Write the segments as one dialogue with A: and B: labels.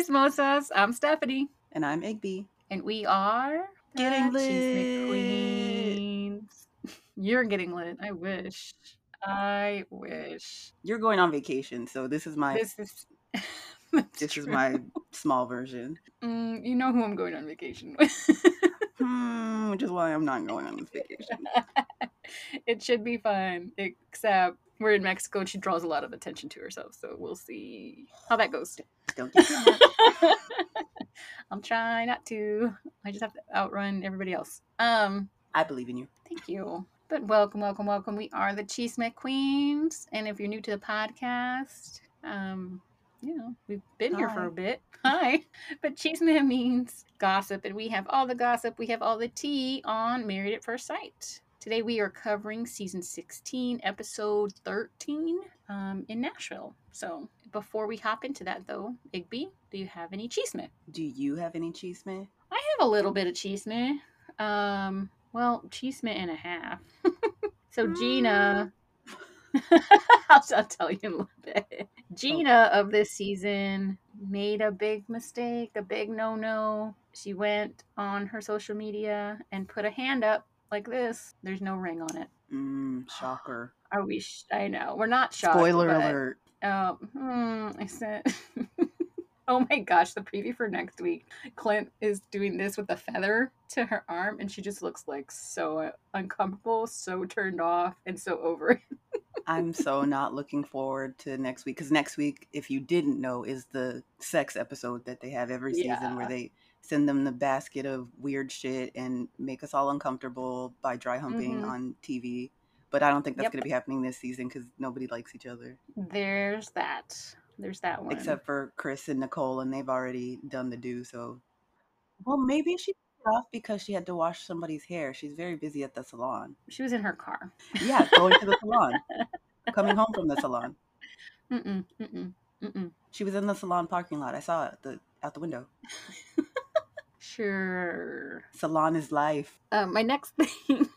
A: Chismosas. I'm Stephanie.
B: And I'm Igby.
A: And we are
B: getting lit.
A: Queens. You're getting lit. I wish. I wish.
B: You're going on vacation, so this is my
A: This is.
B: this is my small version.
A: Mm, you know who I'm going on vacation with.
B: Hmm, which is why I'm not going on this vacation.
A: it should be fun, except we're in Mexico and she draws a lot of attention to herself. So we'll see how that goes.
B: Don't much.
A: I'm trying not to. I just have to outrun everybody else. Um,
B: I believe in you.
A: Thank you. But welcome, welcome, welcome. We are the Chisme Queens. And if you're new to the podcast, um, you know, we've been here for a bit. Hi. But Chisme means gossip, and we have all the gossip, we have all the tea on Married at First Sight. Today we are covering season 16, episode 13 um, in Nashville. So before we hop into that, though, Igby, do you have any chisme?
B: Do you have any cheese, man?
A: I have a little bit of chisme. Um, well, Chisme and a half. so Gina, I'll, I'll tell you in a little bit. Gina of this season made a big mistake, a big no no. She went on her social media and put a hand up like this. There's no ring on it.
B: Mm, shocker.
A: Are we? Sh- I know we're not shocked.
B: Spoiler
A: but-
B: alert.
A: Oh, hmm, I said. oh my gosh, the preview for next week. Clint is doing this with a feather to her arm, and she just looks like so uncomfortable, so turned off, and so over it.
B: I'm so not looking forward to next week because next week, if you didn't know, is the sex episode that they have every season
A: Yeah.
B: where they send them the basket of weird shit and make us all uncomfortable by dry humping
A: Mhm.
B: on TV. But I don't think that's
A: Yep.
B: going to be happening this season because nobody likes each other
A: There's that. There's that one.
B: except for Chris and Nicole, and they've already done the do. So, well, maybe she off because she had to wash somebody's hair. She's very busy at the salon.
A: she was in her car.
B: Yeah, going to the salon, coming home from the salon.
A: Mm-mm, mm-mm, mm-mm.
B: She was in the salon parking lot. I saw it the out the window.
A: Sure.
B: Salon is life.
A: Um, my next thing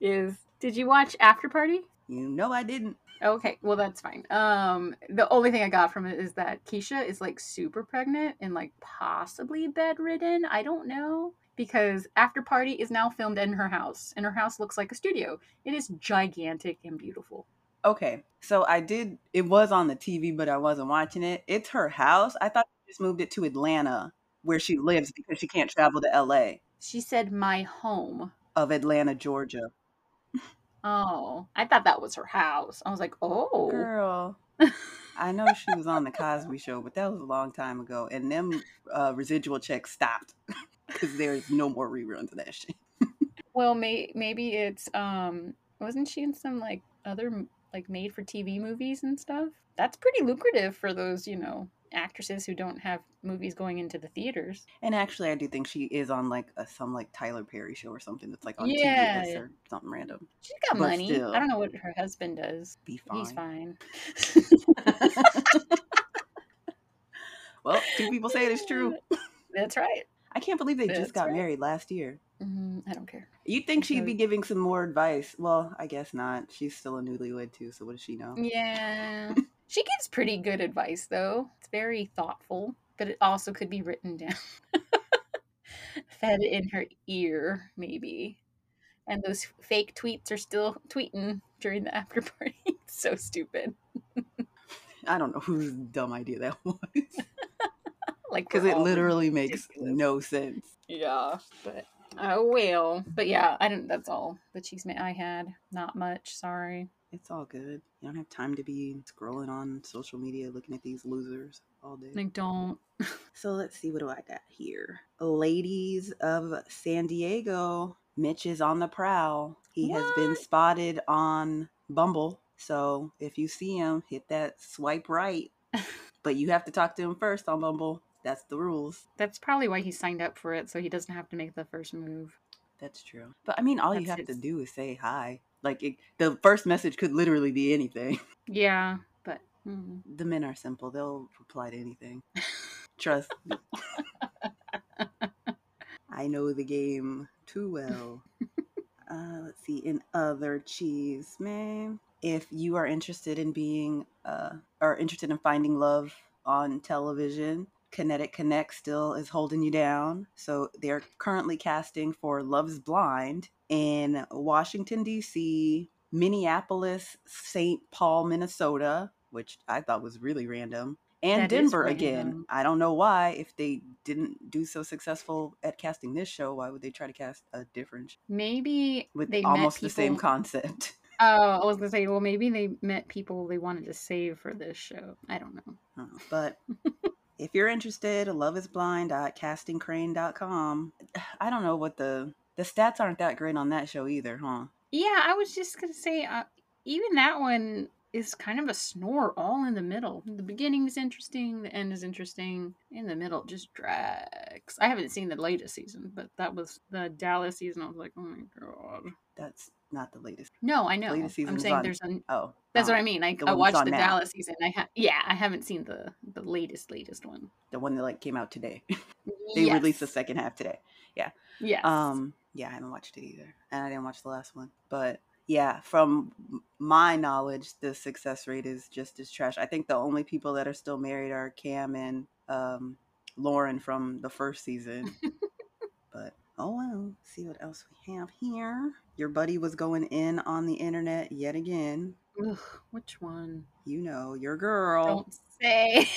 A: is, did you watch After Party?
B: You know I didn't.
A: Okay, well that's fine. Um, the only thing I got from it is that Keshia is like super pregnant and like possibly bedridden. I don't know because After Party is now filmed in her house, and her house looks like a studio. It is gigantic and beautiful.
B: Okay, so I did. It was on the TV, but I wasn't watching it. It's her house. I thought she just moved it to Atlanta, where she lives because she can't travel to L.A.
A: She said, "My home."
B: of Atlanta, Georgia.
A: Oh, I thought that was her house. I was like, "Oh,
B: Girl, I know she was on the Cosby Show, but that was a long time ago, and them uh, residual checks stopped because there's no more reruns of that shit.
A: Well, may- maybe it's um wasn't she in some like other like made for TV movies and stuff? That's pretty lucrative for those, you know, actresses who don't have movies going into the theaters.
B: And actually, I do think she is on like a, some like Tyler Perry show or something that's like on
A: Yeah.
B: TBS or something random.
A: She's got
B: But
A: money.
B: still.
A: I don't know what her husband does.
B: Be fine.
A: He's fine.
B: well, two people say it is true.
A: That's right.
B: I can't believe they
A: That's
B: just got
A: right.
B: married last year.
A: Mhm, I don't care.
B: You'd think she'd be giving some more advice. Well, I guess not. She's still a newlywed too, so what does she know?
A: Yeah. She gives pretty good advice though. It's very thoughtful, but it also could be written down. Fed in her ear, maybe. And those fake tweets are still tweeting during the after party. So stupid.
B: I don't know whose dumb idea that was.
A: Like
B: Because it
A: all
B: literally makes no sense.
A: Yeah, but oh well. But yeah, I didn't. That's all the cheese I had. Not much. Sorry.
B: It's all good. You don't have time to be scrolling on social media looking at these losers all day.
A: Like don't.
B: So let's see, what do I got here? Ladies of San Diego. Mitch is on the prowl. He has been spotted on Bumble. So if you see him, hit that swipe right. but you have to talk to him first on Bumble. That's the rules.
A: That's probably why he signed up for it, so he doesn't have to make the first move.
B: That's true. But I mean, all you
A: That's
B: have to do is say hi. Like it, the first message could literally be anything.
A: Yeah, but mm.
B: The men are simple. They'll reply to anything. Trust me. I know the game too well. Uh, let's see. In other cheese, man. If you are interested in being, uh, or interested in finding love on television, Kinetic Content still is holding you down. So they're currently casting for Love's Blind in Washington, D.C., Minneapolis, St. Paul, Minnesota, which I thought was really random, and
A: That
B: Denver again. I don't know why. If they didn't do so successful at casting this show, why would they try to cast a different sh-
A: Maybe
B: with almost the same concept?
A: Oh, I was gonna say, well, maybe they met people they wanted to save for this show. I don't know.
B: Uh, but if you're interested, loveisblind.castingcrane.com. I don't know what the the stats aren't that great on that show either, huh?
A: Yeah, I was just gonna say, uh, even that one is kind of a snore all in the middle. The beginning is interesting, the end is interesting, in the middle just drags. I haven't seen the latest season, but that was the Dallas season. I was like, oh my god.
B: That's not the latest.
A: No, I know.
B: Latest season
A: I'm saying
B: on-
A: there's a.
B: Oh,
A: That's what
B: um,
A: I mean. I, I watched the
B: now.
A: Dallas season. I ha- yeah, I haven't seen the the latest latest one.
B: The one that like came out today. they released the second half today.
A: Yeah. Yeah.
B: Um, yeah, I haven't watched it either, and I didn't watch the last one. But yeah, from my knowledge, the success rate is just as trash. I think the only people that are still married are Cam and um, Lauren from the first season. but oh well, see what else we have here. Your buddy was going in on the internet yet again.
A: Ugh, which one?
B: You know, your girl.
A: Don't say.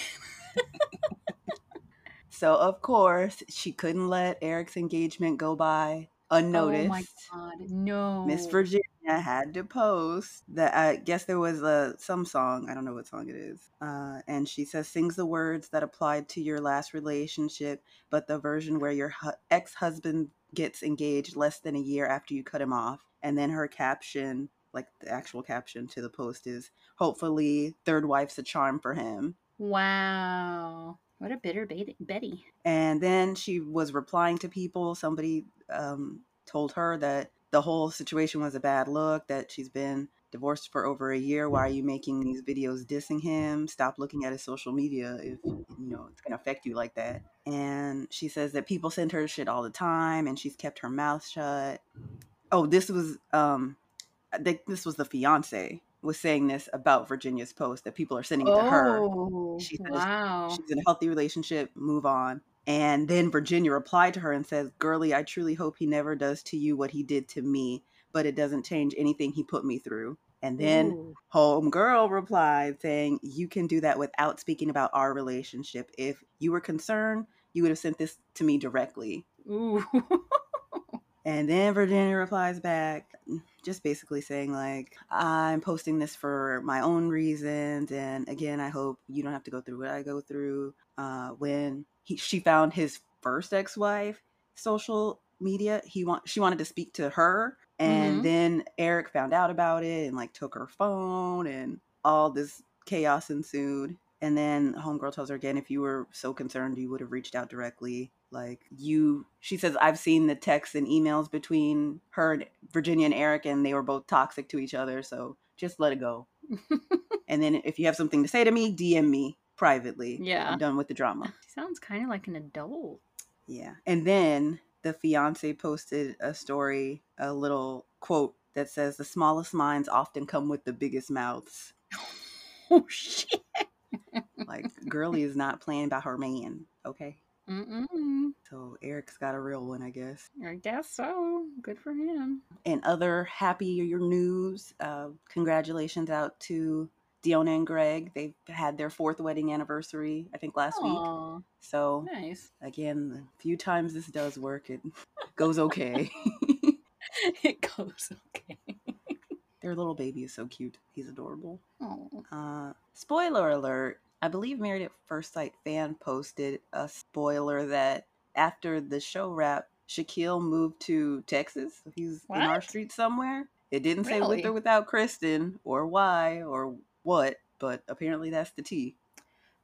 B: So of course she couldn't let Eric's engagement go by unnoticed.
A: Oh my god, no.
B: Miss Virginia had to post that I guess there was a some song, I don't know what song it is. Uh, and she says sings the words that applied to your last relationship, but the version where your hu- ex-husband gets engaged less than a year after you cut him off. And then her caption, like the actual caption to the post is hopefully third wife's a charm for him.
A: Wow. What a bitter Betty. Betty.
B: And then she was replying to people. Somebody um, told her that the whole situation was a bad look, that she's been divorced for over a year. Why are you making these videos dissing him? Stop looking at his social media if you know it's gonna affect you like that. And she says that people send her shit all the time and she's kept her mouth shut. Oh, this was um I think this was the fiance was saying this about Virginia's post that people are sending it to her
A: Oh,
B: She says
A: wow.
B: she's in a healthy relationship, move on. And then Virginia replied to her and says, Girlie, I truly hope he never does to you what he did to me, but it doesn't change anything he put me through. And then
A: Ooh.
B: Homegirl replied saying, You can do that without speaking about our relationship. If you were concerned, you would have sent this to me directly.
A: Ooh.
B: And then Virginia replies back, just basically saying, like, I'm posting this for my own reasons. And again, I hope you don't have to go through what I go through. Uh, when he, she found his first ex wife social media, he want, she wanted to speak to her. And
A: Mhm.
B: then Eric found out about it and like took her phone and all this chaos ensued. And then Homegirl tells her again, if you were so concerned, you would have reached out directly. Like you, she says, I've seen the texts and emails between her and Virginia and Eric, and they were both toxic to each other. So just let it go. and then if you have something to say to me, DM me privately.
A: Yeah.
B: I'm done with the drama.
A: She sounds kind of like an adult.
B: Yeah. And then the fiance posted a story, a little quote that says, The smallest minds often come with the biggest mouths.
A: Oh, shit.
B: Like, Girly is not playing by her man. Okay.
A: Mm-mm.
B: So Eric's got a real one, I guess.
A: I guess so. Good for him.
B: And other happier your news, uh, congratulations out to Deonna and Greg. They've had their fourth wedding anniversary, I think, last week. So,
A: nice.
B: again, a few times this does work, it goes okay.
A: it goes okay.
B: Their little baby is so cute. He's adorable. Uh, spoiler alert. I believe Married at First Sight fan posted a spoiler that after the show wrap, Shaquille moved to Texas. He's in our street somewhere. It didn't say with or without Kirsten or why or what, but apparently that's the T.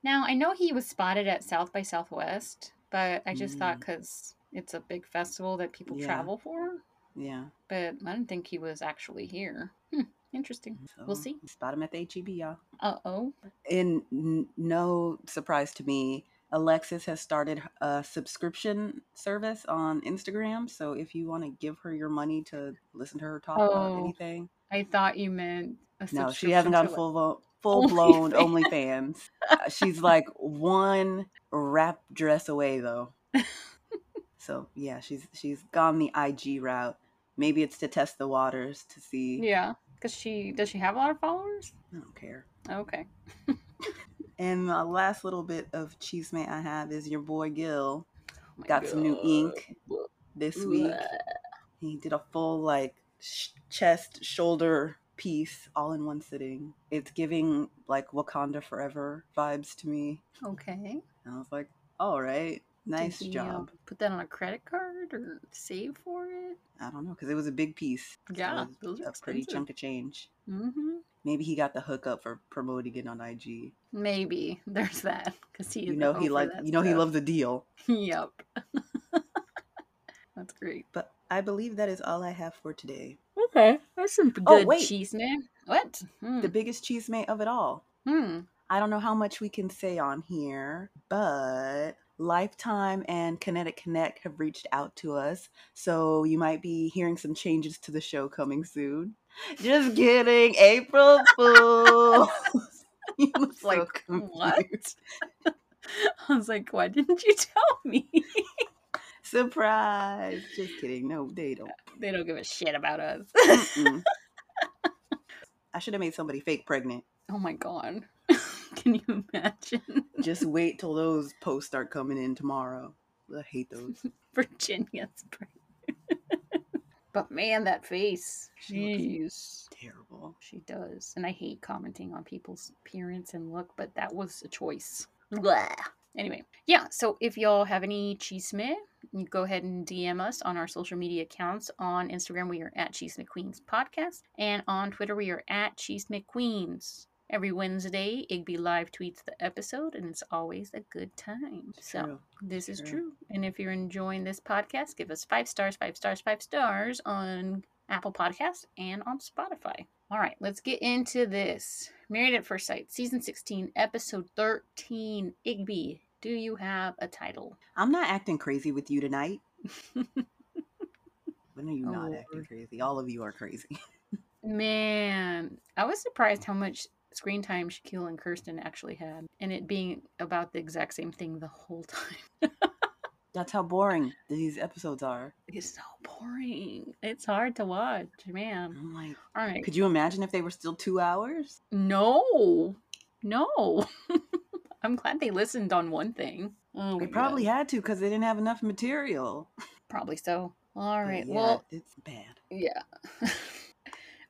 A: Now I know he was spotted at South by Southwest, but I just thought
B: Mm.
A: because it's a big festival that people
B: Yeah.
A: travel for.
B: Yeah.
A: But I didn't think he was actually here. Hmm, interesting.
B: So
A: We'll see.
B: Spot him at the HEB, y'all.
A: Uh oh.
B: in n- no surprise to me, Alexis has started a subscription service on Instagram. So if you want to give her your money to listen to her talk about
A: Oh.
B: anything,
A: I thought you meant a
B: no, she hasn't a full vo- full blown OnlyFans. Uh, She's like one wrap dress away though. so yeah, she's she's gone the IG route. Maybe it's to test the waters to see.
A: Yeah, because she does she have a lot of followers?
B: I don't care.
A: Okay.
B: And the last little bit of chisme I have is your boy Gil
A: Oh
B: got some new ink this week. He did a full like sh- chest shoulder piece all in one sitting. It's giving like Wakanda Forever vibes to me.
A: Okay.
B: And I was like, all right, nice
A: he, uh,
B: job.
A: put that on a credit card or save for it?
B: I don't know because it was a big piece. So
A: Yeah,
B: it was
A: those are
B: a pretty chunk of change.
A: Mm-hmm.
B: Maybe he got the hookup for promoting it on IG.
A: Maybe there's that because he
B: You know he like you know he
A: stuff.
B: loves a deal.
A: yep. That's great.
B: But I believe that is all I have for today.
A: Okay, that's some good
B: Oh, wait.
A: cheese, man. What? Hmm.
B: The biggest cheese chisme of it all.
A: Hmm.
B: I don't know how much we can say on here, but Lifetime and Kinetic Content have reached out to us. So you might be hearing some changes to the show coming soon. Just kidding. April Fools. you look so
A: Like,
B: confused.
A: what? I was like, why didn't you tell me?
B: Surprise. Just kidding. No, they don't.
A: they don't give a shit about us.
B: I should have made somebody fake pregnant.
A: oh my god. Can you imagine?
B: Just wait till those posts start coming in tomorrow. I hate those.
A: Virginia's pregnant. but man, that face.
B: She looks
A: Jeez.
B: Terrible.
A: She does. And I hate commenting on people's appearance and look, but that was a choice. Blah. Anyway, yeah, so if y'all have any chisme, you go ahead and DM us on our social media accounts. On Instagram, we are at Chisme Queens Podcast, and on Twitter, we are at Chisme Queens. Every Wednesday, Igby live tweets the episode, and it's always a good time. So,
B: True.
A: this is
B: True.
A: true. And if you're enjoying this podcast, give us five stars, five stars, five stars on Apple Podcasts and on Spotify. All right, let's get into this. Married at First Sight, Season 16, Episode 13. Igby, do you have a title?
B: I'm not acting crazy with you tonight. When are you
A: Oh,
B: not acting crazy? All of you are crazy.
A: Man, I was surprised how much screen time Shaquille and Kirsten actually had, and it being about the exact same thing the whole time.
B: That's how boring these episodes are.
A: It's so boring. It's hard to watch, man.
B: I'm like,
A: All right.
B: could you imagine if they were still two hours?
A: No, no. I'm glad they listened on one thing. Oh,
B: They probably
A: God.
B: had to because they didn't have enough material.
A: probably so. All right.
B: Yeah,
A: Well,
B: it's bad.
A: yeah.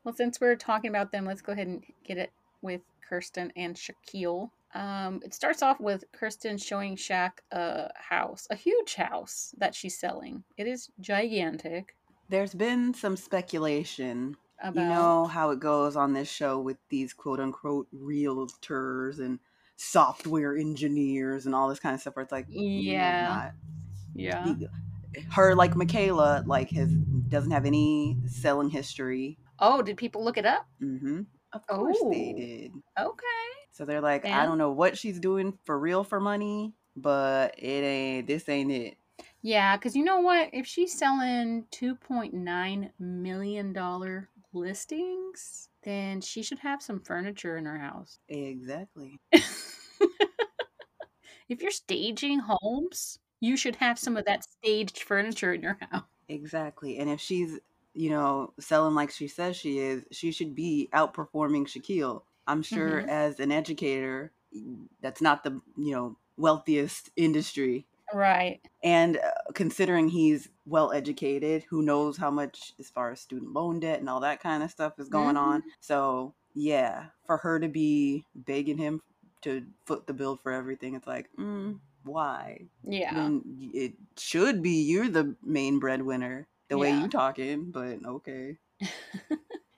A: well, since we're talking about them, let's go ahead and get it with Kirsten and Shaquille. Um, it starts off with Kirsten showing Shaq a house, a huge house that she's selling. It is gigantic.
B: There's been some speculation.
A: About
B: You know how it goes on this show with these quote unquote realtors and software engineers and all this kind of stuff where it's like,
A: Yeah.
B: not-
A: yeah.
B: her like Michaela like has doesn't have any selling history.
A: Oh, did people look it up?
B: Mm-hmm. Of course they
A: Oh.
B: did.
A: Okay.
B: So they're like, I don't know what she's doing for real for money, but it ain't. This ain't it.
A: Yeah, because you know what? If she's selling $2.9 million listings, then she should have some furniture in her house.
B: Exactly.
A: if you're staging homes, you should have some of that staged furniture in your house.
B: Exactly. And if she's, you know, selling like she says she is, she should be outperforming Shaquille. I'm sure
A: Mhm.
B: as an educator, that's not the, you know, wealthiest industry.
A: Right.
B: And uh, considering he's well educated, who knows how much as far as student loan debt and all that kind of stuff is going on. So, yeah, for her to be begging him to foot the bill for everything, it's like, mm, why?
A: Yeah.
B: When it should be you're the main breadwinner, the way
A: Yeah.
B: you talking, but okay.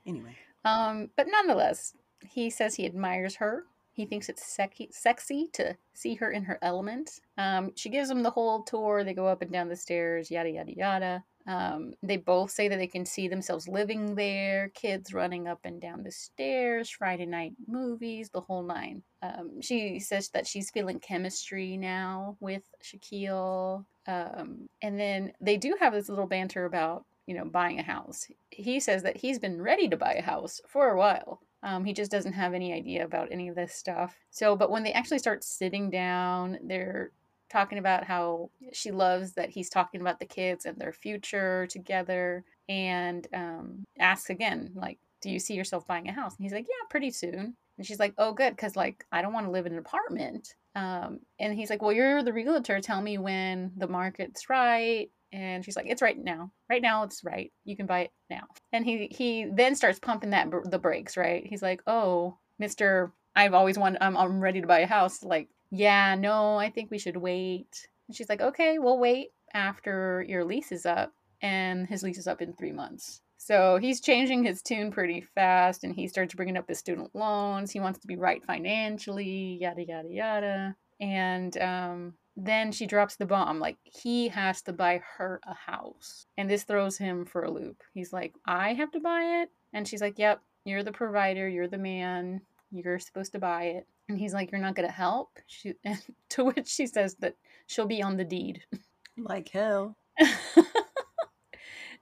B: Anyway,
A: Um, but nonetheless, he says he admires her. He thinks it's sexy, sexy to see her in her element. Um, she gives him the whole tour. They go up and down the stairs, yada, yada, yada. Um, they both say that they can see themselves living there, kids running up and down the stairs, Friday night movies, the whole nine. Um, she says that she's feeling chemistry now with Shaquille. Um, and then they do have this little banter about, you know, buying a house. He says that he's been ready to buy a house for a while. Um, he just doesn't have any idea about any of this stuff. So, but when they actually start sitting down, they're talking about how she loves that he's talking about the kids and their future together and um, asks again, like, do you see yourself buying a house? And he's like, yeah, pretty soon. And she's like, oh, good, because like I don't want to live in an apartment. Um, and he's like, well, you're the realtor. Tell me when the market's right. And she's like, it's right now. Right now, it's right. You can buy it now. And he he then starts pumping that the brakes. Right? He's like, oh, Mister, I've always wanted. I'm I'm ready to buy a house. Like, yeah, no, I think we should wait. And she's like, okay, we'll wait after your lease is up. And his lease is up in three months. So he's changing his tune pretty fast and he starts bringing up his student loans. He wants to be right financially, yada, yada, yada. And um, then she drops the bomb. Like, he has to buy her a house. And this throws him for a loop. He's like, I have to buy it? And she's like, Yep, you're the provider, you're the man, you're supposed to buy it. And he's like, You're not going to help? She, to which she says that she'll be on the deed.
B: Like hell.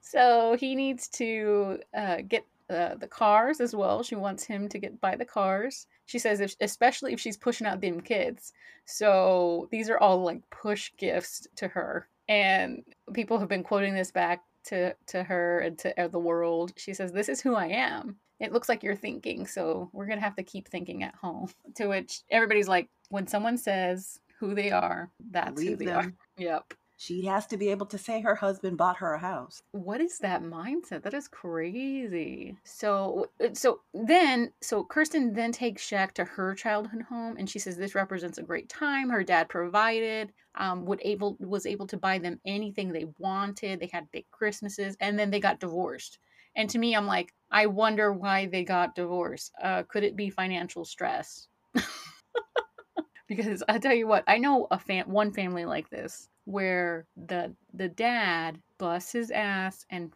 A: so he needs to uh, get uh, the cars as well. She wants him to get by the cars. She says, if, especially if she's pushing out them kids. So these are all like push gifts to her, and people have been quoting this back to to her and to uh, the world. She says, "This is who I am." It looks like you're thinking, so we're gonna have to keep thinking at home. To which everybody's like, when someone says who they are, that's who they
B: them.
A: are. Yep.
B: She has to be able to say her husband bought her a house.
A: What is that mindset? That is crazy. So, uh, so then, so Kirsten then takes Shaq to her childhood home, and she says this represents a great time. Her dad provided, um, would able was able to buy them anything they wanted. They had big Christmases, and then they got divorced. And to me, I'm like, I wonder why they got divorced. Uh, could it be financial stress? because I tell you what, I know a fam- one family like this where the the dad busts his ass and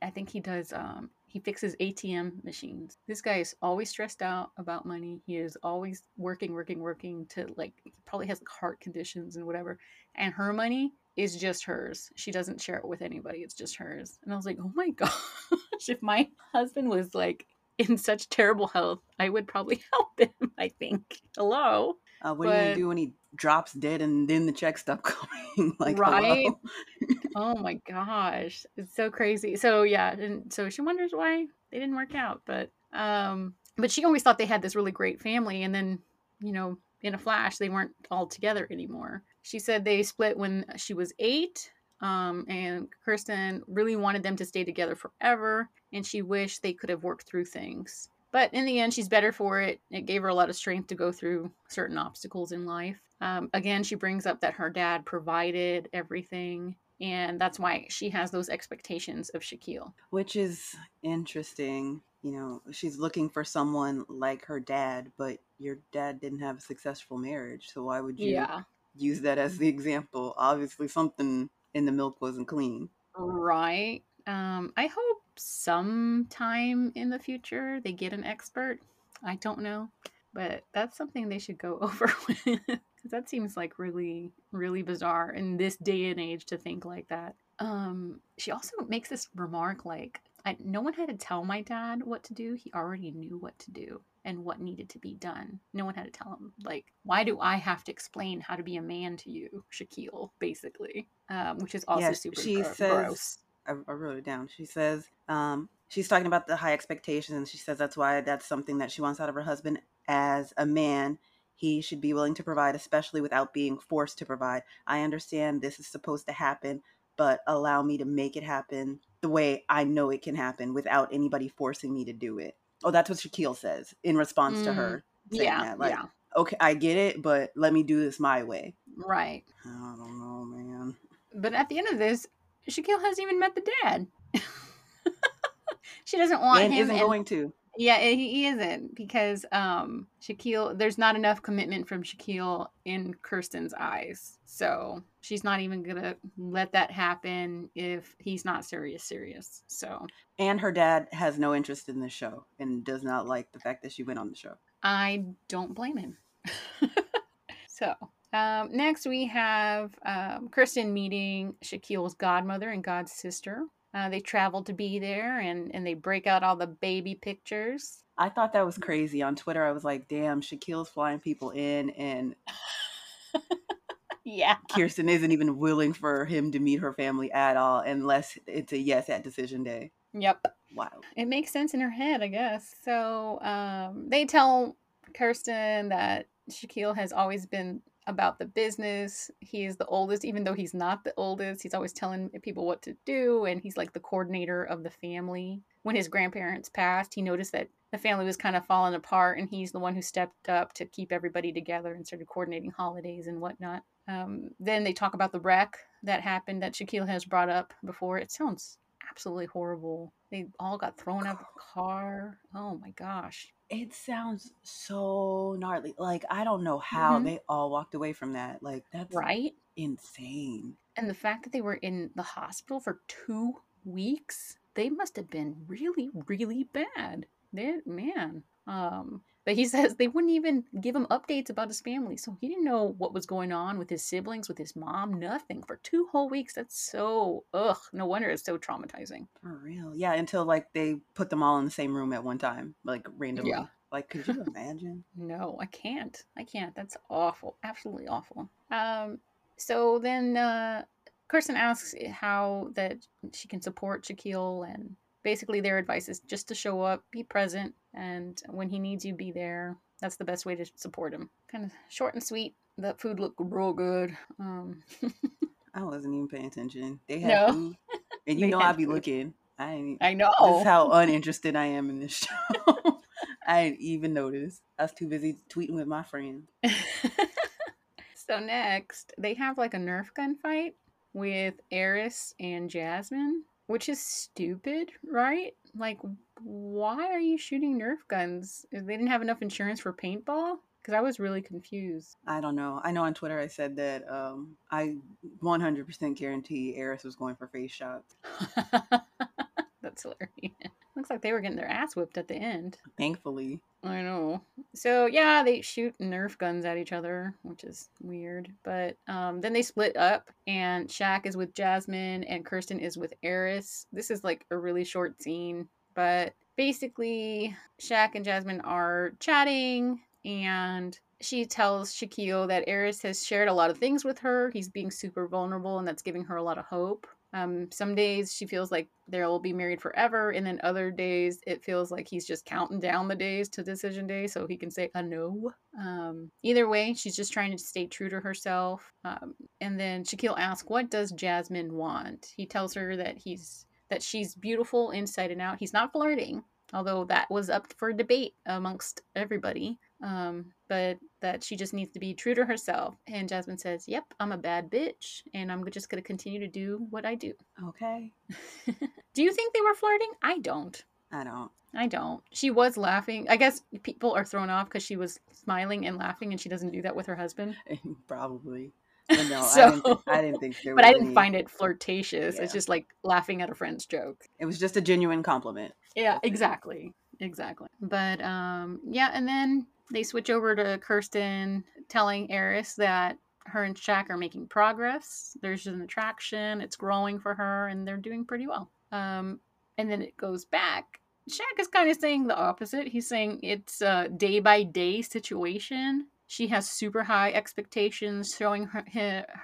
A: I think he does um he fixes ATM machines. This guy is always stressed out about money. He is always working, working, working to like he probably has like heart conditions and whatever. And her money is just hers. She doesn't share it with anybody. It's just hers. And I was like, "Oh my gosh, if my husband was like in such terrible health, I would probably help him, I think." Hello.
B: Uh, what are you
A: But-
B: gonna do when he drops dead and then the check stop coming? like,
A: Right? oh my gosh it's so crazy so yeah and so she wonders why they didn't work out but um but she always thought they had this really great family and then you know in a flash they weren't all together anymore she said they split when she was eight um and kirsten really wanted them to stay together forever and she wished they could have worked through things but in the end she's better for it it gave her a lot of strength to go through certain obstacles in life um, again she brings up that her dad provided everything and that's why she has those expectations of Shaquille.
B: Which is interesting. You know, she's looking for someone like her dad, but your dad didn't have a successful marriage. So why would you
A: Yeah,
B: use that as the example? Obviously, something in the milk wasn't clean.
A: right. Um, I hope sometime in the future they get an expert. I don't know, but that's something they should go over with. that seems like really, really bizarre in this day and age to think like that. Um, she also makes this remark like, I, "No one had to tell my dad what to do. He already knew what to do." And what needed to be done. No one had to tell him. Like, why do I have to explain how to be a man to you, Shaquille? Basically, um, which is also
B: Yeah,
A: super
B: she
A: gro-
B: says-
A: gross.
B: I, I wrote it down. She says, um, she's talking about the high expectations, and she says that's why that's something that she wants out of her husband as a man. He should be willing to provide, especially without being forced to provide. I understand this is supposed to happen, but allow me to make it happen the way I know it can happen without anybody forcing me to do it. Oh, that's what Shaquille says in response to
A: Mm,
B: her saying
A: Yeah,
B: that. Like,
A: yeah,
B: okay, I get it, but let me do this my way.
A: right.
B: I don't know, man.
A: But at the end of this, Shaquille hasn't even met the dad. she doesn't want
B: and
A: him.
B: isn't
A: and-
B: going to.
A: Yeah, he he isn't because um Shaquille there's not enough commitment from Shaquille in Kirsten's eyes. So she's not even gonna let that happen if he's not serious serious. So
B: And her dad has no interest in the show and does not like the fact that she went on the show.
A: I don't blame him. so um, next we have um, Kirsten meeting Shaquille's godmother and god sister. Uh, they travel to be there and, and they break out all the baby pictures.
B: I thought that was crazy. On Twitter, I was like, damn, Shaquille's flying people in, and
A: yeah.
B: Kirsten isn't even willing for him to meet her family at all unless it's a yes at decision day.
A: Yep.
B: Wow.
A: It makes sense in her head, I guess. So um, they tell Kirsten that Shaquille has always been about the business. He is the oldest, even though he's not the oldest. He's always telling people what to do, and he's like the coordinator of the family. When his grandparents passed, he noticed that the family was kind of falling apart, and he's the one who stepped up to keep everybody together and started coordinating holidays and whatnot. Um, then they talk about the wreck that happened that Shaquille has brought up before. It sounds absolutely horrible. They all got thrown out of the car. Oh my gosh.
B: It sounds so gnarly. Like I don't know how
A: Mhm.
B: they all walked away from that. Like that's
A: Right?
B: insane.
A: And the fact that they were in the hospital for two weeks, they must have been really, really bad. They, man. Um, but he says they wouldn't even give him updates about his family. So he didn't know what was going on with his siblings, with his mom, nothing for two whole weeks. That's so, ugh, no wonder it's so traumatizing.
B: For real. Yeah, until like they put them all in the same room at one time, like randomly.
A: Yeah.
B: Like could you imagine?
A: No, I can't. I can't. That's awful. Absolutely awful. Um, so then uh, Kirsten asks how that she can support Shaquille, and basically their advice is just to show up, be present, and when he needs you, be there. That's the best way to support him. Kind of short and sweet. The food looked real good. Um,
B: I wasn't even paying attention. They had
A: No.
B: food. And you know I'd be
A: food.
B: looking. I
A: I know.
B: This is how uninterested I am in this show. I didn't even notice. I was too busy tweeting with my friends.
A: so next, they have like a Nerf gun fight with Airris and Jasmine, which is stupid, right? Like, why are you shooting Nerf guns? They didn't have enough insurance for paintball? Because I was really confused.
B: I don't know. I know on Twitter I said that um, I 100% guarantee Airris was going for face shots.
A: That's hilarious. Looks like they were getting their ass whipped at the end.
B: Thankfully.
A: I know. So yeah, they shoot Nerf guns at each other, which is weird. But um, then they split up, and Shaq is with Jasmine, and Kirsten is with Airris. This is like a really short scene, but basically, Shaq and Jasmine are chatting, and she tells Shaquille that Airris has shared a lot of things with her. He's being super vulnerable, and that's giving her a lot of hope. Um, some days she feels like they'll be married forever, and then other days it feels like he's just counting down the days to decision day so he can say a no. Um, either way, she's just trying to stay true to herself. Um, and then Shaquille asks, "What does Jasmine want?" He tells her that he's that she's beautiful inside and out. He's not flirting, although that was up for debate amongst everybody. Um, but that she just needs to be true to herself. And Jasmine says, Yep, I'm a bad bitch, and I'm just going to continue to do what I do.
B: Okay.
A: do you think they were flirting? I don't.
B: I don't.
A: I don't. She was laughing. I guess people are thrown off because she was smiling and laughing, and she doesn't do that with her husband.
B: Probably. No, I,
A: So-
B: didn't th- I didn't think
A: But I didn't
B: any-
A: find it flirtatious.
B: Yeah.
A: It's just like laughing at a friend's joke.
B: It was just a genuine compliment.
A: Yeah, exactly. Exactly. But um yeah, and then they switch over to Kirsten telling Airris that her and Shaq are making progress. There's an attraction, it's growing for her, and they're doing pretty well. Um and then it goes back. Shaq is kind of saying the opposite. He's saying it's a day by day situation. She has super high expectations, showing her,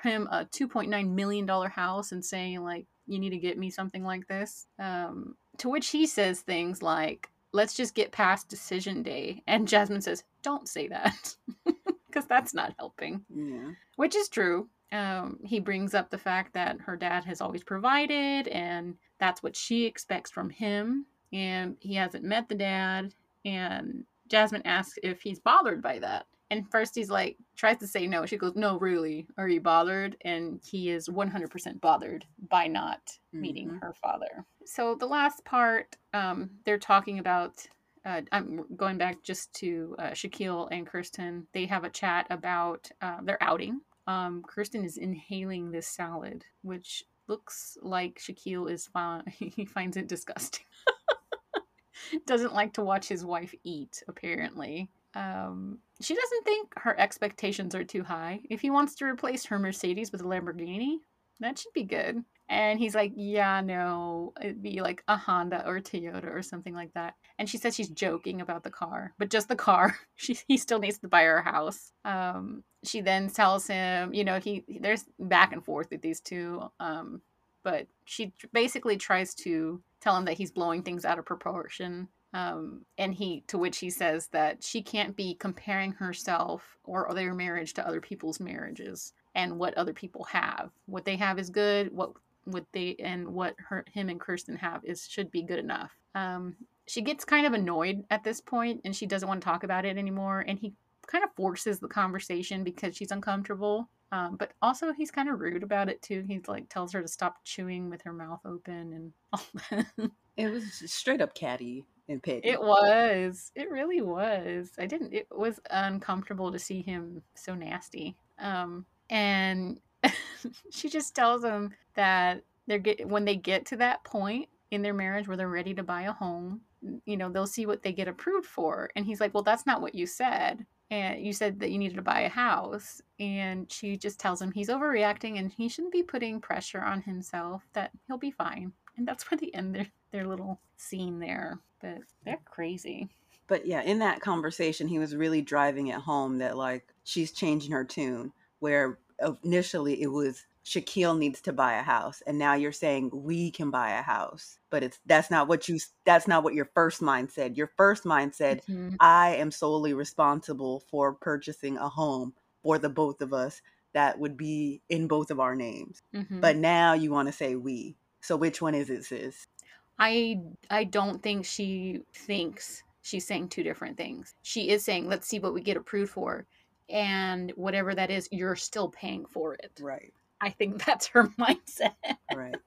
A: him a $2.9 million house and saying, like, you need to get me something like this. Um, to which he says things like, let's just get past decision day. And Jasmine says, don't say that because that's not helping,
B: Yeah.
A: which is true. Um, he brings up the fact that her dad has always provided and that's what she expects from him. And he hasn't met the dad. And Jasmine asks if he's bothered by that. And first he's like, tries to say no. She goes, No, really? Are you bothered? And he is 100% bothered by not meeting
B: Mhm.
A: her father. So the last part, um, they're talking about. Uh, I'm going back just to uh, Shaquille and Kirsten. They have a chat about uh, their outing. Um, Kirsten is inhaling this salad, which looks like Shaquille is fine. he finds it disgusting. Doesn't like to watch his wife eat, apparently. Um, she doesn't think her expectations are too high. If he wants to replace her Mercedes with a Lamborghini, that should be good. And he's like, Yeah, no, it'd be like a Honda or a Toyota or something like that. And she says she's joking about the car, but just the car. She, he still needs to buy her a house. Um, she then tells him, you know, he there's back and forth with these two. Um, but she basically tries to tell him that he's blowing things out of proportion um, and he to which he says that she can't be comparing herself or their marriage to other people's marriages and what other people have. What they have is good what what they and what her him and kirsten have is should be good enough. Um, she gets kind of annoyed at this point and she doesn't want to talk about it anymore and he kind of forces the conversation because she's uncomfortable. Um, but also he's kind of rude about it too. He's like tells her to stop chewing with her mouth open and all that.
B: It was straight up catty and petty.
A: It was. It really was. I didn't. It was uncomfortable to see him so nasty. Um, and she just tells him that they're get when they get to that point in their marriage where they're ready to buy a home. You know, they'll see what they get approved for. And he's like, "Well, that's not what you said." And you said that you needed to buy a house. And she just tells him he's overreacting and he shouldn't be putting pressure on himself, that he'll be fine. And that's where they end their, their little scene there. But they're crazy.
B: But yeah, in that conversation, he was really driving it home that like she's changing her tune. Where initially it was Shaquille needs to buy a house, and now you're saying we can buy a house. But it's that's not what you that's not what your first mind said. Your first mind said,
A: Mhm.
B: I am solely responsible for purchasing a home for the both of us that would be in both of our names.
A: Mhm.
B: But now you want to say we. So which one is it, sis?
A: I I don't think she thinks she's saying two different things. She is saying, let's see what we get approved for. And whatever that is, you're still paying for it.
B: Right.
A: I think that's her mindset.
B: Right.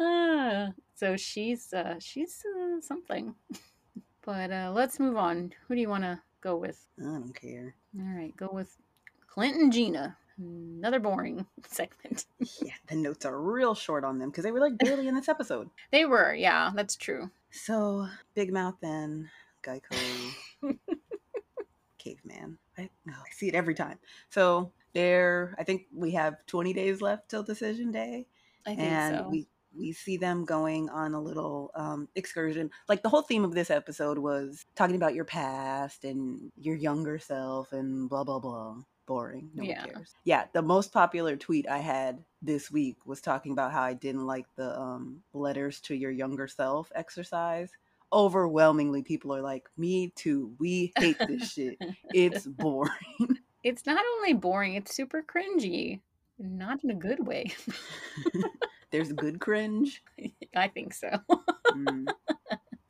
A: Ah, so she's uh she's uh, something. But uh let's move on. Who do you want to go with?
B: I don't care.
A: All right, go with Clinton Gina. Another boring segment.
B: Yeah, the notes are real short on them because they were like barely in this episode.
A: They were, yeah, that's true.
B: So Big Mouth and Geico Caveman. I, oh, I see it every time. So there, I think we have 20 days left till decision day.
A: I think
B: and
A: so.
B: we we see them going on a little um, excursion. Like the whole theme of this episode was talking about your past and your younger self and blah blah blah. Boring. No
A: Yeah.
B: one cares. Yeah, the most popular tweet I had this week was talking about how I didn't like the um, letters to your younger self exercise. Overwhelmingly, people are like, "Me too. We hate this shit. It's boring."
A: It's not only boring, it's super cringy. Not in a good way.
B: There's good cringe.
A: I think so.
B: Mm.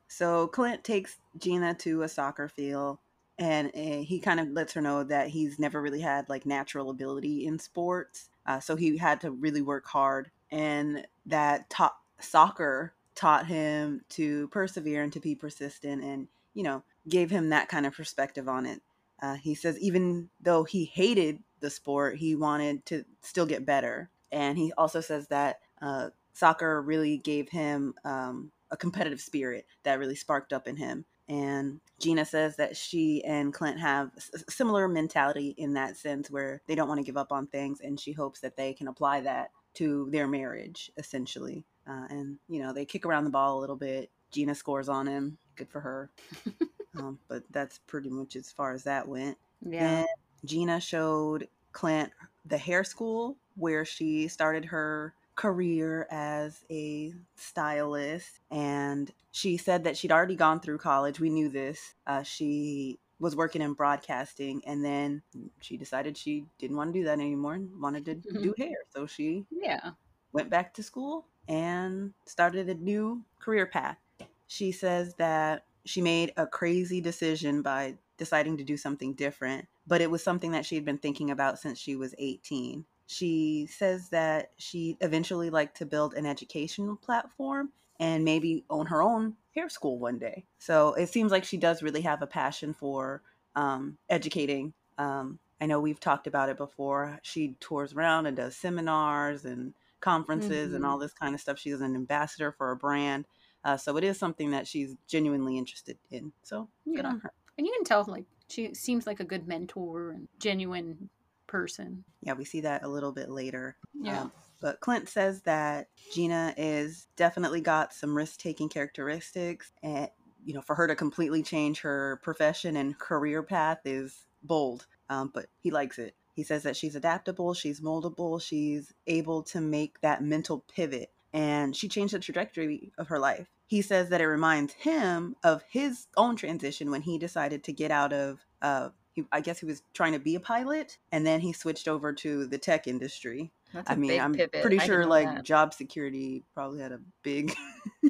B: So Clint takes Gina to a soccer field and uh, he kind of lets her know that he's never really had like natural ability in sports. Uh, so he had to really work hard and that taught soccer taught him to persevere and to be persistent and, you know, gave him that kind of perspective on it. Uh, he says even though he hated the sport, he wanted to still get better. And he also says that uh, soccer really gave him um, a competitive spirit that really sparked up in him. And Gina says that she and Clint have similar mentality in that sense where they don't want to give up on things. And she hopes that they can apply that to their marriage, essentially. Uh, and, you know, they kick around the ball a little bit. Gina scores on him. Good for her. um, but that's pretty much as far as that went.
A: yeah.
B: And Gina showed Clint the hair school where she started her career as a stylist. And she said that she'd already gone through college. We knew this. Uh, she was working in broadcasting and then she decided she didn't want to do that anymore and wanted to do hair. So she
A: Yeah.
B: went back to school and started a new career path. She says that she made a crazy decision by deciding to do something different, but it was something that she had been thinking about since she was 18. She says that she eventually like to build an educational platform and maybe own her own hair school one day. So it seems like she does really have a passion for um, educating. Um, I know we've talked about it before. She tours around and does seminars and conferences and
A: Mhm.
B: all this kind of stuff. She's an ambassador for a brand. Uh, so it is something that she's genuinely interested in. So good
A: Yeah.
B: on her.
A: And you can tell, like, she seems like a good mentor and genuine person.
B: Yeah, we see that a little bit later.
A: Yeah.
B: Um, But Clint says that Gina is definitely got some risk taking characteristics and you know, for her to completely change her profession and career path is bold, um, but he likes it. He says that she's adaptable, she's moldable, she's able to make that mental pivot, and she changed the trajectory of her life. He says that it reminds him of his own transition when he decided to get out of, uh, he, I guess he was trying to be a pilot, and then he switched over to the tech industry.
A: That's a
B: I mean, I'm
A: pivot.
B: pretty sure like
A: that.
B: job security probably had a big,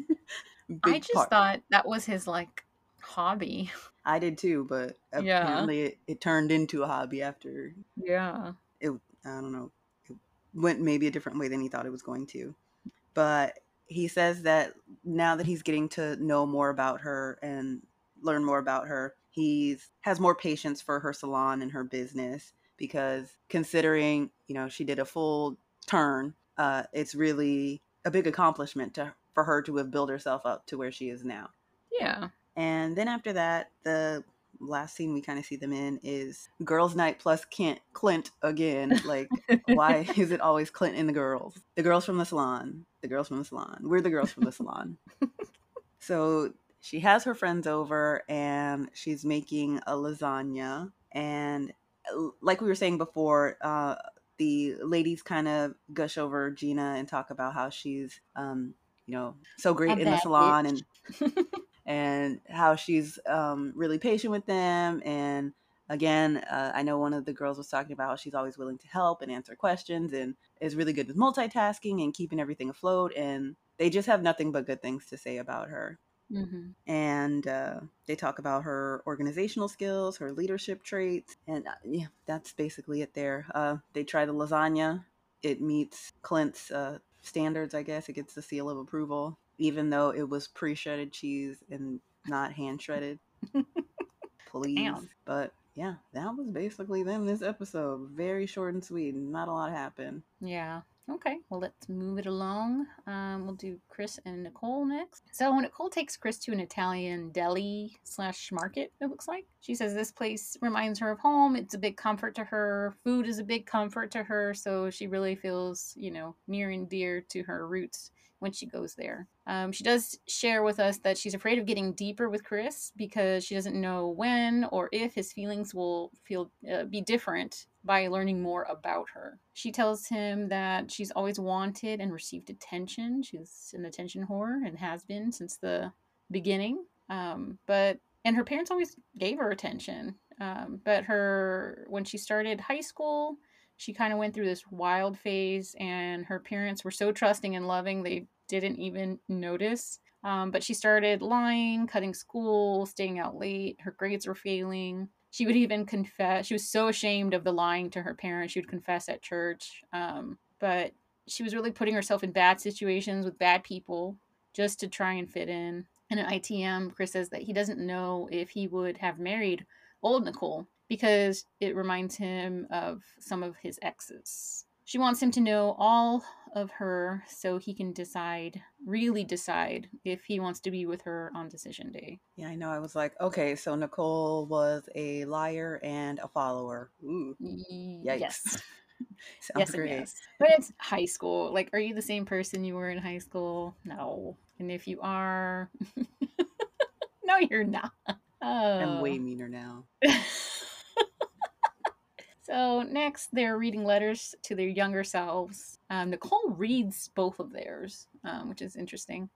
B: big
A: I just
B: part.
A: thought that was his like hobby.
B: I did too, but
A: Yeah.
B: apparently it, it turned into a hobby after
A: Yeah.
B: it. I don't know. It went maybe a different way than he thought it was going to. But he says that now that he's getting to know more about her and learn more about her, he's has more patience for her salon and her business because considering you know she did a full turn, uh, it's really a big accomplishment to for her to have built herself up to where she is now.
A: Yeah.
B: And then after that, the last scene we kind of see them in is girls' night plus Kent, Clint again. Like, why is it always Clint and the girls? The girls from the salon. The girls from the salon. We're the girls from the salon. so she has her friends over and she's making a lasagna. And like we were saying before, uh, the ladies kind of gush over Gina and talk about how she's, um, you know, so great in the salon and and how she's um, really patient with them. And again, uh, I know one of the girls was talking about how she's always willing to help and answer questions and is really good with multitasking and keeping everything afloat. And they just have nothing but good things to say about her.
A: Hmm
B: And uh, they talk about her organizational skills, her leadership traits. And uh, yeah, that's basically it there. Uh, they try the lasagna. It meets Clint's uh, standards, I guess. It gets the seal of approval, even though it was pre shredded cheese and not hand shredded. Please.
A: Damn.
B: But yeah, that was basically them this episode. Very short and sweet. Not a lot happened.
A: Yeah. Okay. Well, let's move it along. Um, we'll do Chris and Nicole next. So Nicole takes Chris to an Italian deli slash market. It looks like she says this place reminds her of home. It's a big comfort to her. Food is a big comfort to her, so she really feels you know near and dear to her roots when she goes there. Um, she does share with us that she's afraid of getting deeper with Chris because she doesn't know when or if his feelings will feel uh, be different by learning more about her. She tells him that she's always wanted and received attention. She's an attention whore and has been since the beginning. Um, but and her parents always gave her attention. Um, but her when she started high school, she kind of went through this wild phase, and her parents were so trusting and loving they didn't even notice. Um, but she started lying, cutting school, staying out late. Her grades were failing. She would even confess. She was so ashamed of the lying to her parents. She would confess at church. Um, but she was really putting herself in bad situations with bad people just to try and fit in. And at ITM, Chris says that he doesn't know if he would have married old Nicole because it reminds him of some of his exes. She wants him to know all of her so he can decide, really decide, if he wants to be with her on decision day.
B: Yeah, I know. I was like, okay, so Nicole was a liar and a follower. Ooh,
A: Yikes.
B: Yes. sounds
A: yes,
B: great.
A: yes. But it's high school. Like, are you the same person you were in high school? No. And if you are, no, you're not.
B: I'm
A: Oh.
B: way meaner now.
A: so next, they're reading letters to their younger selves. Um, Nicole reads both of theirs, um, which is interesting.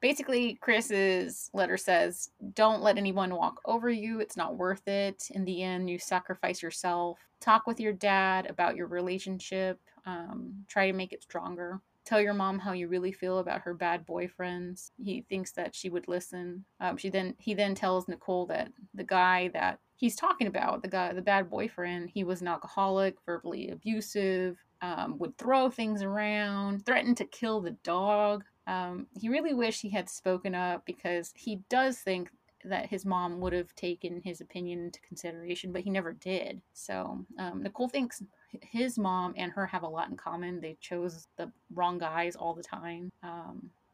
A: Basically, Chris's letter says, Don't let anyone walk over you. It's not worth it. In the end, you sacrifice yourself. Talk with your dad about your relationship. Um, try to make it stronger. Tell your mom how you really feel about her bad boyfriends. He thinks that she would listen. Um, she then he then tells Nicole that the guy that he's talking about, the guy, the bad boyfriend, he was an alcoholic, verbally abusive, um, would throw things around, threatened to kill the dog. Um, he really wished he had spoken up because he does think that his mom would have taken his opinion into consideration, but he never did. So um, Nicole thinks his mom and her have a lot in common. They chose the wrong guys all the time.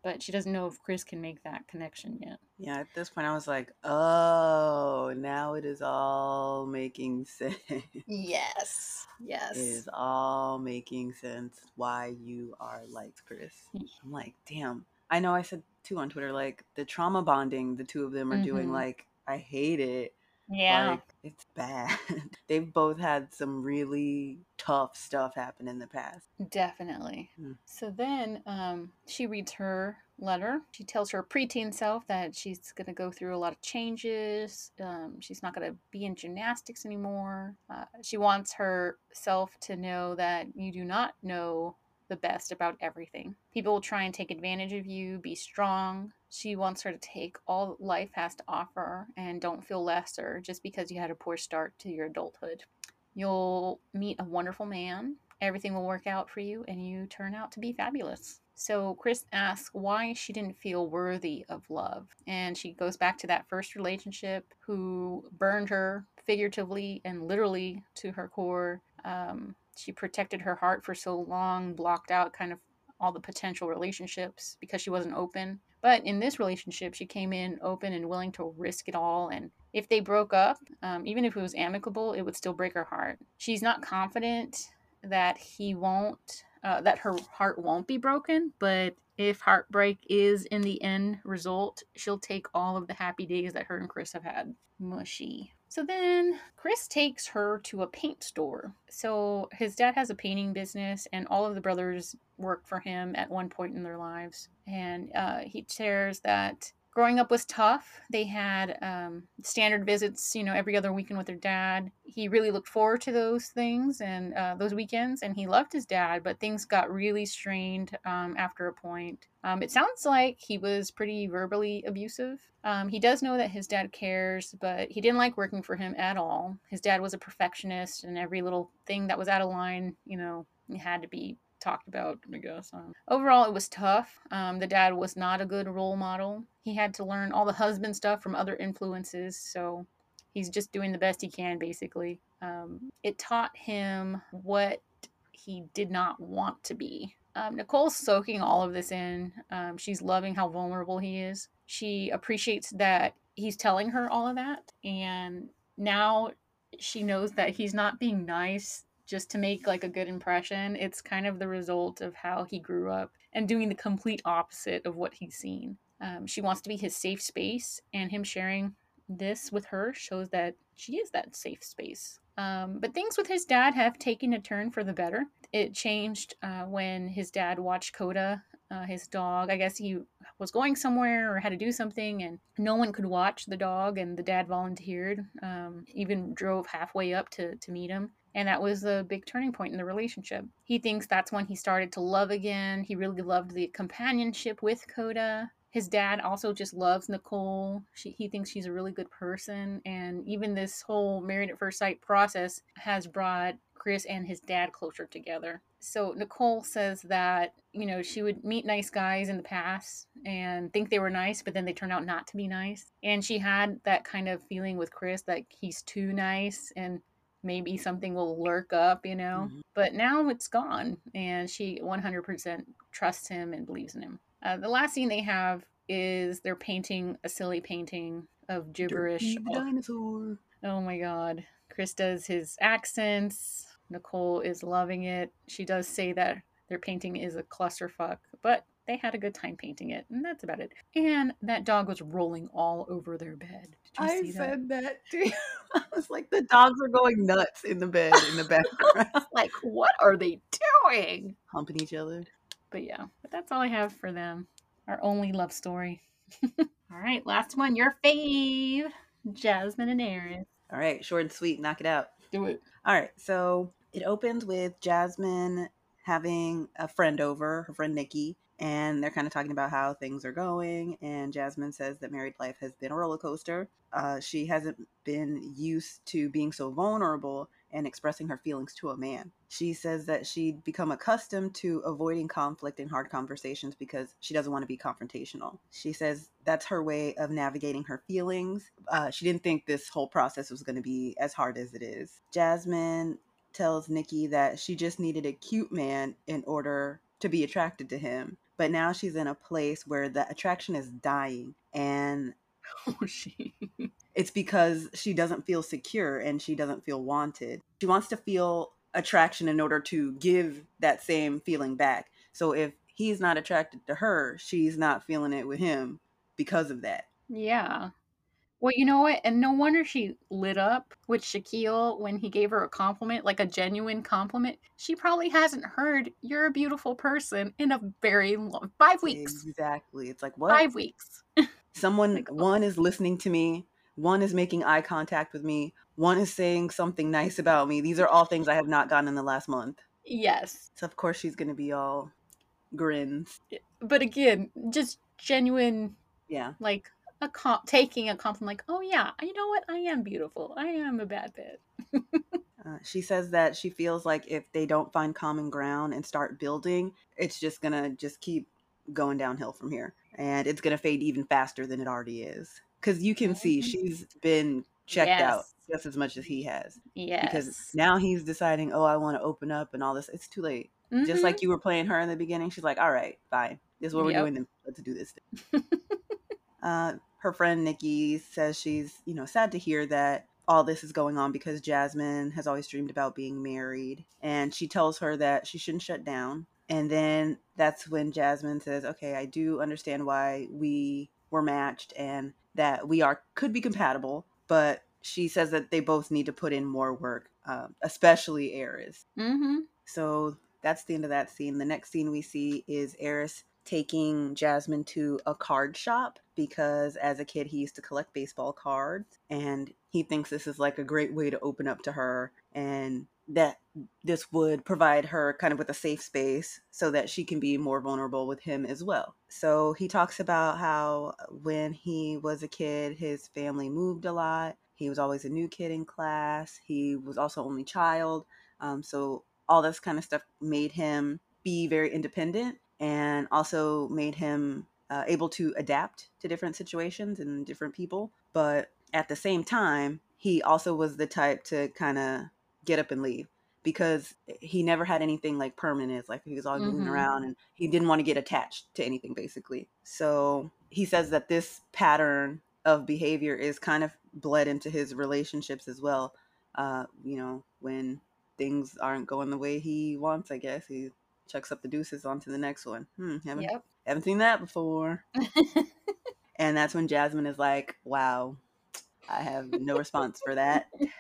A: But she doesn't know if Chris can make that connection yet.
B: Yeah, at this point, I was like, oh, now it is all making sense.
A: Yes. Yes.
B: It is all making sense why you are like Chris. I'm like, damn. I know I said too on Twitter, like the trauma bonding the two of them are doing,
A: Mhm.
B: like, I hate it.
A: Yeah.
B: Like, it's bad. They've both had some really tough stuff happen in the past.
A: Definitely.
B: Mm.
A: So then um, she reads her letter. She tells her preteen self that she's going to go through a lot of changes. Um, she's not going to be in gymnastics anymore. Uh, she wants herself to know that you do not know the best about everything. People will try and take advantage of you. Be strong. She wants her to take all life has to offer and don't feel lesser just because you had a poor start to your adulthood. You'll meet a wonderful man everything will work out for you and you turn out to be fabulous. So Chris asks why she didn't feel worthy of love. And she goes back to that first relationship who burned her figuratively and literally to her core. Um, she protected her heart for so long, blocked out kind of all the potential relationships because she wasn't open. But in this relationship, she came in open and willing to risk it all. And if they broke up, um, even if it was amicable, it would still break her heart. She's not confident that he won't uh, that her heart won't be broken but if heartbreak is in the end result she'll take all of the happy days that her and chris have had mushy so then chris takes her to a paint store. So his dad has a painting business and all of the brothers worked for him at one point in their lives. And uh, he shares that growing up was tough. They had um, standard visits, you know, every other weekend with their dad. He really looked forward to those things and uh, those weekends, and he loved his dad. But things got really strained um, after a point. Um, it sounds like he was pretty verbally abusive. Um, he does know that his dad cares, but he didn't like working for him at all. His dad was a perfectionist, and every little thing that was out of line, you know, had to be talked about, I guess. Um, overall, it was tough. Um, the dad was not a good role model. He had to learn all the husband stuff from other influences, so he's just doing the best he can, basically. Um, it taught him what he did not want to be. Um, Nicole's soaking all of this in. Um, she's loving how vulnerable he is. She appreciates that he's telling her all of that, and now she knows that he's not being nice just to make like a good impression. It's kind of the result of how he grew up and doing the complete opposite of what he's seen. Um, she wants to be his safe space, and him sharing this with her shows that she is that safe space. Um, but things with his dad have taken a turn for the better. It changed uh, when his dad watched Coda, uh, his dog. I guess he was going somewhere or had to do something, and no one could watch the dog, and the dad volunteered, um, even drove halfway up to, to meet him. And that was a big turning point in the relationship. He thinks that's when he started to love again. He really loved the companionship with Coda. His dad also just loves Nicole. She, he thinks she's a really good person. And even this whole married at first sight process has brought Chris and his dad closer together. So Nicole says that, you know, she would meet nice guys in the past and think they were nice, but then they turned out not to be nice. And she had that kind of feeling with Chris that he's too nice and maybe something will lurk up, you know.
B: Mhm.
A: But now it's gone, and she 100% trusts him and believes in him. Uh, the last scene they have is they're painting a silly painting of gibberish.
B: Dirty the dinosaur.
A: oh my god. Chris does his accents. Nicole is loving it. She does say that their painting is a clusterfuck, but they had a good time painting it, and that's about it. And that dog was rolling all over their bed. Did you
B: I
A: see that?
B: said that too. I was like, the dogs are going nuts in the bed in the background,
A: like, what are they doing?
B: humping each other.
A: But yeah, but that's all I have for them. Our only love story. all right, last one. Your fave, Jasmine and Airris.
B: All right, short and sweet, knock it out.
A: Do it.
B: All right, so it opens with Jasmine having a friend over, her friend Nikki, and they're kind of talking about how things are going. And Jasmine says that married life has been a roller coaster. Uh, she hasn't been used to being so vulnerable and expressing her feelings to a man. She says that she'd become accustomed to avoiding conflict and hard conversations because she doesn't want to be confrontational. She says that's her way of navigating her feelings. Uh, she didn't think this whole process was going to be as hard as it is. Jasmine tells Nikki that she just needed a cute man in order to be attracted to him. But now she's in a place where the attraction is dying and
A: Oh, she.
B: it's because she doesn't feel secure and she doesn't feel wanted. She wants to feel attraction in order to give that same feeling back. So if he's not attracted to her, she's not feeling it with him because of that.
A: Yeah. Well, you know what? And no wonder she lit up with Shaquille when he gave her a compliment, like a genuine compliment. She probably hasn't heard "You're a beautiful person" in a very long five weeks.
B: Exactly. It's like what?
A: Five weeks.
B: Someone
A: Like, oh.
B: one is listening to me, one is making eye contact with me, one is saying something nice about me. These are all things I have not gotten in the last month.
A: Yes,
B: So of course she's gonna be all grins.
A: but again, just genuine,
B: Yeah.
A: like a comp taking a compliment, like, "Oh yeah, you know what? I am beautiful. I am a bad bitch."
B: Uh, she says that she feels like if they don't find common ground and start building, it's just gonna just keep going downhill from here, and it's gonna fade even faster than it already is. Because you can see
A: Mhm.
B: she's been checked out just as much as he has.
A: yeah
B: Because now he's deciding, oh, I want to open up and all this. It's too late. Just
A: Mhm.
B: like you were playing her in the beginning, she's like, all right, fine. This is what we're doing. Then let's do this. Thing. uh, her friend Nikki says she's, you know, sad to hear that all this is going on because Jasmine has always dreamed about being married. And she tells her that she shouldn't shut down. And then that's when Jasmine says, okay, I do understand why we were matched and that we are could be compatible, but she says that they both need to put in more work, um, especially Airris.
A: Mhm.
B: So that's the end of that scene. The next scene we see is Airris taking Jasmine to a card shop because as a kid he used to collect baseball cards and he thinks this is like a great way to open up to her and that this would provide her kind of with a safe space so that she can be more vulnerable with him as well. So he talks about how when he was a kid his family moved a lot. He was always a new kid in class. He was also only child. Um, so all this kind of stuff made him be very independent and also made him uh, able to adapt to different situations and different people. But at the same time, he also was the type to kind of get up and leave because he never had anything like permanent. Like he was always moving
A: Mhm.
B: around and he didn't want to get attached to anything basically. So he says that this pattern of behavior is kind of bled into his relationships as well. Uh, you know, when things aren't going the way he wants, I guess he chucks up the deuces onto the next one. Hmm, haven't
A: Yep.
B: haven't seen that before. and that's when Jasmine is like, "Wow, I have no response for that."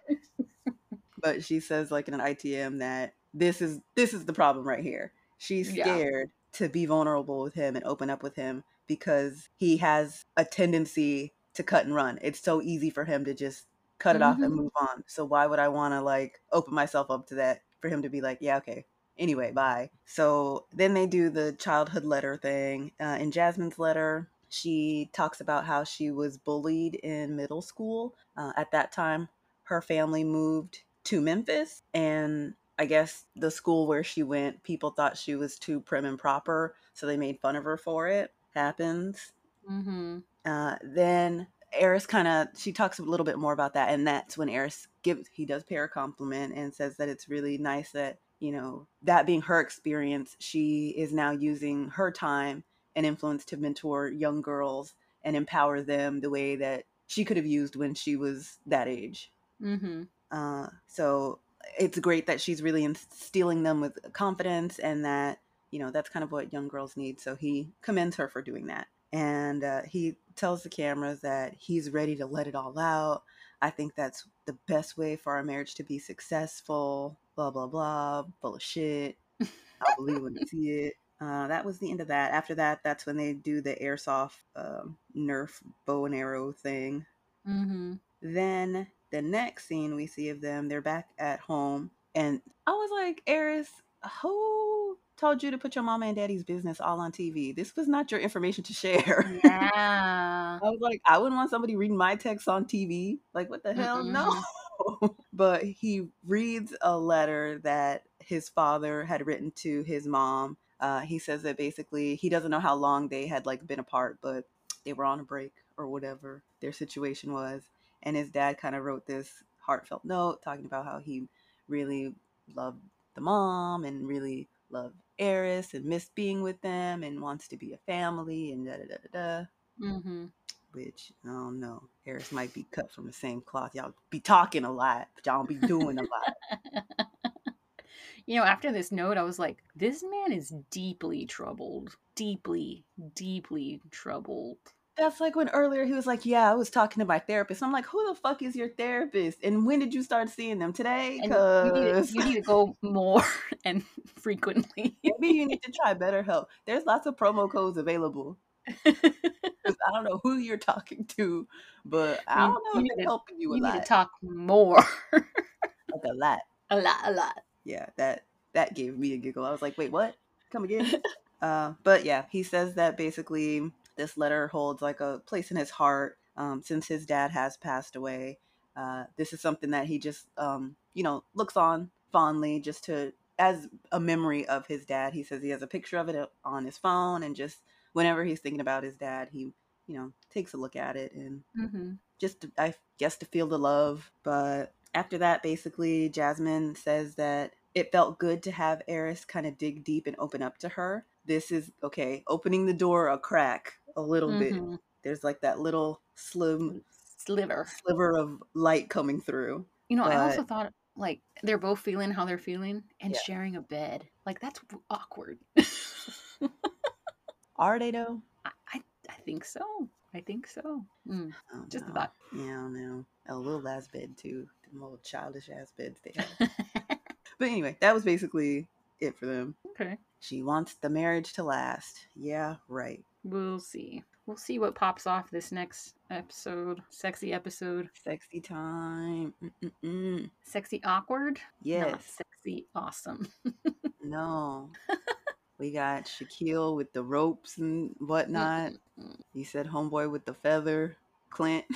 B: But she says, like in an ITM, that this is this is the problem right here. She's
A: Yeah.
B: scared to be vulnerable with him and open up with him because he has a tendency to cut and run. It's so easy for him to just cut it off and
A: Mhm.
B: move on. So why would I want to like open myself up to that for him to be like, yeah, okay. Anyway, bye. So then they do the childhood letter thing. Uh, in Jasmine's letter, she talks about how she was bullied in middle school. Uh, at that time, her family moved to Memphis, and I guess the school where she went, people thought she was too prim and proper, so they made fun of her for it. Happens.
A: Mhm.
B: Uh, then Airris kind of she talks a little bit more about that, and that's when Airris gives he does pay her compliment and says that it's really nice that you know that being her experience, she is now using her time and influence to mentor young girls and empower them the way that she could have used when she was that age.
A: Mhm.
B: Uh, so it's great that she's really instilling them with confidence and that, you know, that's kind of what young girls need. So he commends her for doing that. And uh, he tells the cameras that he's ready to let it all out. I think that's the best way for our marriage to be successful. Blah, blah, blah. Full of shit. I'll believe when I see it. Uh, that was the end of that. After that, that's when they do the airsoft um, Nerf bow and arrow thing.
A: Mhm.
B: Then the next scene we see of them, they're back at home, and I was like, Airris, who told you to put your mama and daddy's business all on TV? This was not your information to share.
A: Yeah.
B: I was like, I wouldn't want somebody reading my text on TV. Like, what the hell? No. but he reads a letter that his father had written to his mom. Uh, he says that basically he doesn't know how long they had like been apart, but they were on a break or whatever their situation was. And his dad kind of wrote this heartfelt note talking about how he really loved the mom and really loved Airris and missed being with them and wants to be a family and da da da da. da.
A: Mm-hmm.
B: Which I don't know. Airris might be cut from the same cloth. Y'all be talking a lot, but y'all be doing a lot.
A: You know, after this note, I was like, this man is deeply troubled. Deeply, deeply troubled.
B: That's like when earlier he was like, "Yeah, I was talking to my therapist." I'm like, "Who the fuck is your therapist? And when did you start seeing them today?"
A: You need, to,
B: Because
A: you need to go more and frequently.
B: maybe you need to try BetterHelp. There's lots of promo codes available. I don't know who you're talking to, but I don't know
A: you
B: if
A: need
B: they're helping you a
A: you need
B: lot.
A: to talk more.
B: like a lot.
A: a lot, a lot.
B: Yeah, that that gave me a giggle. I was like, "Wait, what? Come again?" uh, but yeah, he says that basically this letter holds like a place in his heart um, since his dad has passed away. Uh, this is something that he just um, you know looks on fondly, just to as a memory of his dad. He says he has a picture of it on his phone, and just whenever he's thinking about his dad, he you know takes a look at it and
A: Mm-hmm.
B: just to, I guess to feel the love. But after that, basically, Jasmine says that it felt good to have Airris kind of dig deep and open up to her. This is okay, opening the door a crack a little bit.
A: Mhm.
B: There's like that little slim
A: Sliver.
B: sliver of light coming through.
A: You know, I also thought like they're both feeling how they're feeling and
B: Yeah.
A: sharing a bed. Like that's awkward.
B: Are they though?
A: I, I I think so. I think so. Mm,
B: don't
A: just a
B: know.
A: thought.
B: Yeah, I don't know. A little ass bed too. Them little childish ass beds they have. but anyway, that was basically it for them.
A: okay.
B: She wants the marriage to last. Yeah, right.
A: We'll see. We'll see what pops off this next episode. Sexy episode.
B: Sexy time. Mm-mm-mm.
A: Sexy awkward.
B: Yes.
A: Not sexy awesome.
B: No. We got Shaquille with the ropes and mm, whatnot.
A: Mm-mm-mm.
B: You said homeboy with the feather. Clint.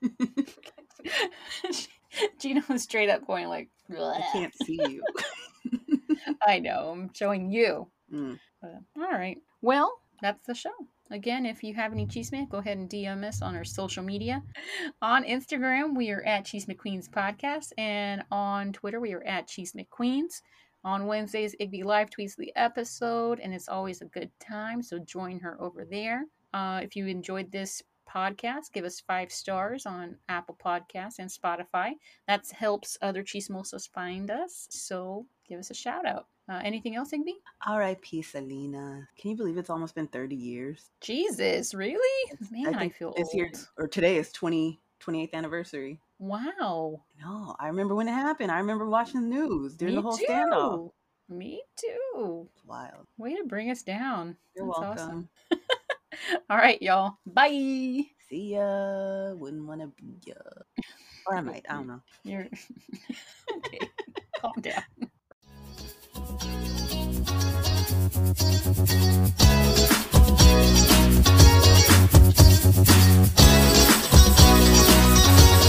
A: Gina was straight up going like,
B: I can't see you.
A: I know. I'm showing you.
B: Mm.
A: But, all right. Well, that's the show. Again, if you have any chisme, go ahead and DM us on our social media. On Instagram, we are at Chisme Queens Podcast, and on Twitter, we are at Chisme Queens. On Wednesdays, Igby live tweets the episode, and it's always a good time. So join her over there. Uh, if you enjoyed this podcast, give us five stars on Apple Podcasts and Spotify. That helps other Chismosos find us. So give us a shout out. Uh, anything else, Igby?
B: R.I.P. Selena. Can you believe it's almost been 30 years?
A: Jesus, really? Man, I,
B: think
A: feel
B: this
A: old.
B: year or today is 20 28th anniversary.
A: Wow.
B: No, I remember when it happened. I remember watching the news during
A: Me
B: the whole
A: too.
B: standoff.
A: Me too.
B: It's wild.
A: Way to bring us down.
B: You're
A: That's
B: welcome.
A: Awesome. All right, y'all. Bye.
B: See ya. Wouldn't want to be ya. Or I might. I don't know.
A: You're okay. Calm down.